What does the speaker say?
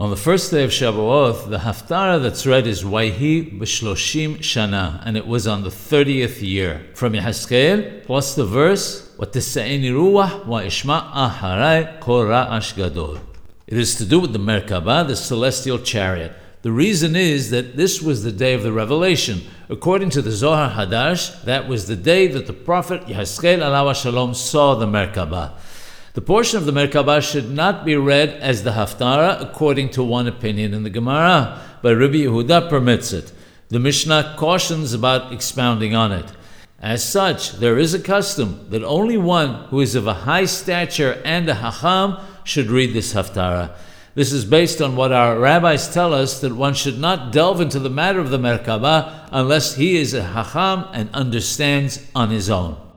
On the first day of Shavuot, the Haftarah that's read is Waihi B'Shloshim Shana, and it was on the 30th year. From Yehezkel, plus the verse, V'tesa'eni ruach wa'ishma aharai kol ra'ash gadol. It is to do with the Merkabah, the celestial chariot. The reason is that this was the day of the revelation. According to the Zohar Hadash, that was the day that the prophet Yehezkel alav shalom saw the Merkabah. The portion of the Merkabah should not be read as the Haftarah, according to one opinion in the Gemara, but Rabbi Yehuda permits it. The Mishnah cautions about expounding on it. As such, there is a custom that only one who is of a high stature and a hacham should read this Haftarah. This is based on what our rabbis tell us that one should not delve into the matter of the Merkabah unless he is a hacham and understands on his own.